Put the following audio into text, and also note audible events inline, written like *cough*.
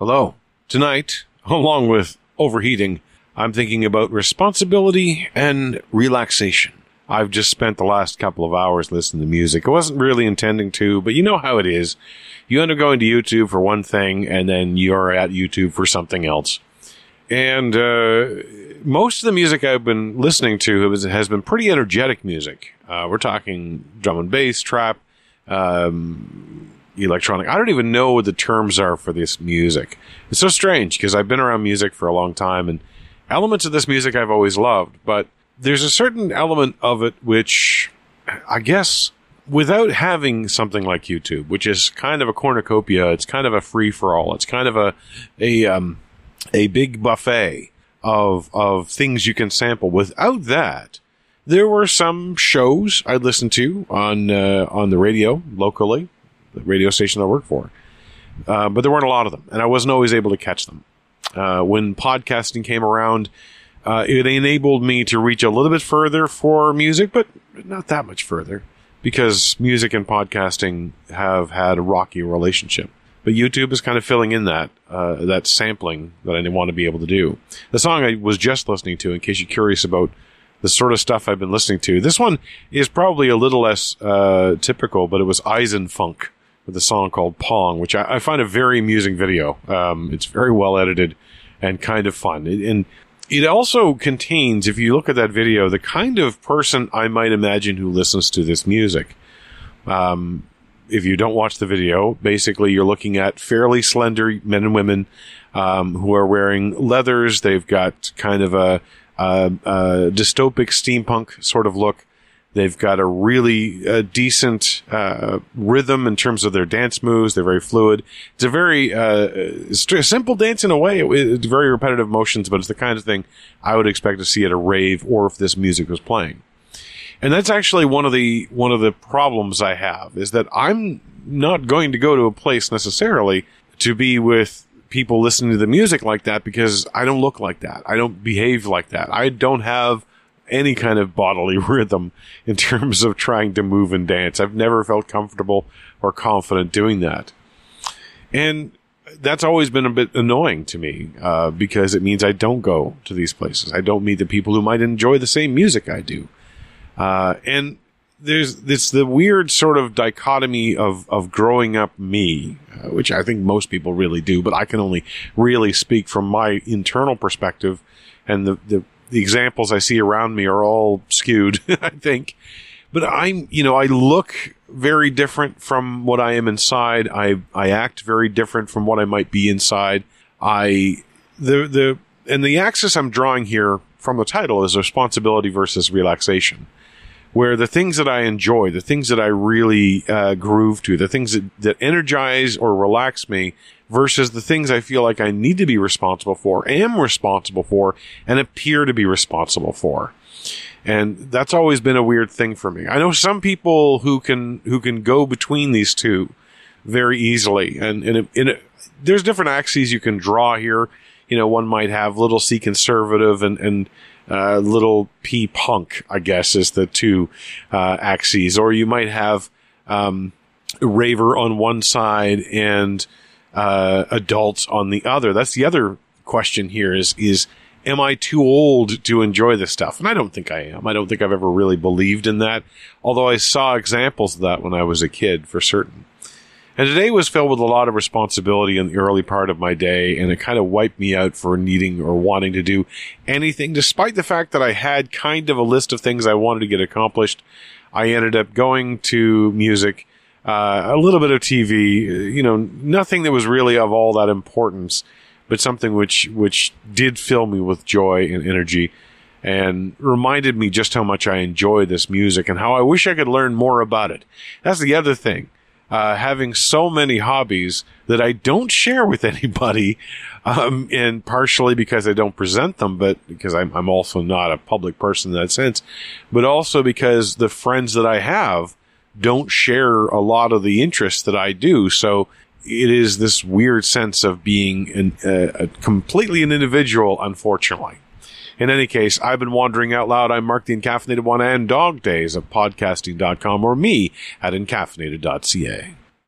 Hello. Tonight, along with overheating, I'm thinking about responsibility and relaxation. I've just spent the last couple of hours listening to music. I wasn't really intending to, but you know how it is. You end up going to YouTube for one thing, and then you're at YouTube for something else. And uh, most of the music I've been listening to has, been pretty energetic music. Uh, we're talking drum and bass, trap, um, electronic. I don't even know what the terms are for this music. It's so strange because I've been around music for a long time and elements of this music I've always loved, but there's a certain element of it which I guess without having something like YouTube, which is kind of a cornucopia, it's kind of a free for all. It's kind of a a um, a big buffet of of things you can sample. Without that, there were some shows I listened to on uh, on the radio locally, the radio station I work for, uh, but there weren't a lot of them, and I wasn't always able to catch them. Uh, when podcasting came around, uh, it enabled me to reach a little bit further for music, but not that much further because music and podcasting have had a rocky relationship. But YouTube is kind of filling in that uh, that sampling that I didn't want to be able to do. The song I was just listening to, in case you're curious about the sort of stuff I've been listening to, this one is probably a little less uh, typical, but it was Eisenfunk with a song called Pong, which I, I find a very amusing video. Um, it's very well edited and kind of fun. and it also contains, if you look at that video, the kind of person I might imagine who listens to this music. Um, if you don't watch the video, basically you're looking at fairly slender men and women um, who are wearing leathers. They've got kind of a, a, a dystopic steampunk sort of look. They've got a really uh, decent uh, rhythm in terms of their dance moves. They're very fluid. It's a very uh, simple dance in a way. It's very repetitive motions, but it's the kind of thing I would expect to see at a rave or if this music was playing. And that's actually one of the one of the problems I have is that I'm not going to go to a place necessarily to be with people listening to the music like that because I don't look like that. I don't behave like that. I don't have any kind of bodily *laughs* rhythm in terms of trying to move and dance. I've never felt comfortable or confident doing that. And that's always been a bit annoying to me uh, because it means I don't go to these places. I don't meet the people who might enjoy the same music I do. Uh, and there's this the weird sort of dichotomy of of growing up me, uh, which I think most people really do, but I can only really speak from my internal perspective, and the the the examples I see around me are all skewed, *laughs* I think. But I'm, you know, I look very different from what I am inside. I, I act very different from what I might be inside. I, the, the, and the axis I'm drawing here from the title is responsibility versus relaxation where the things that I enjoy, the things that I really uh, groove to, the things that, that energize or relax me versus the things I feel like I need to be responsible for, am responsible for, and appear to be responsible for. And that's always been a weird thing for me. I know some people who can, who can go between these two very easily. And, and, there's different axes you can draw here. You know, one might have little c conservative and, and, uh, little p punk, I guess, is the two uh, axes. Or you might have um, raver on one side and uh, adults on the other. That's the other question here is is am I too old to enjoy this stuff? And I don't think I am. I don't think I've ever really believed in that. Although I saw examples of that when I was a kid for certain. And today was filled with a lot of responsibility in the early part of my day, and it kind of wiped me out for needing or wanting to do anything, despite the fact that I had kind of a list of things I wanted to get accomplished. I ended up going to music, uh, a little bit of TV, you know, nothing that was really of all that importance, but something which, which did fill me with joy and energy and reminded me just how much I enjoy this music and how I wish I could learn more about it. That's the other thing uh, having so many hobbies that I don't share with *laughs* anybody, um, and partially because I don't present them, but because I'm, I'm also not a public person in that sense, but also because the friends that I have don't share a lot of the interests that I do. So it is this weird sense of being an, uh, a completely an individual, unfortunately. In any case, I've been wandering out loud. I'm Mark the Encaffeinated One and Dog Days of podcasting.com or me at encaffeinated.ca.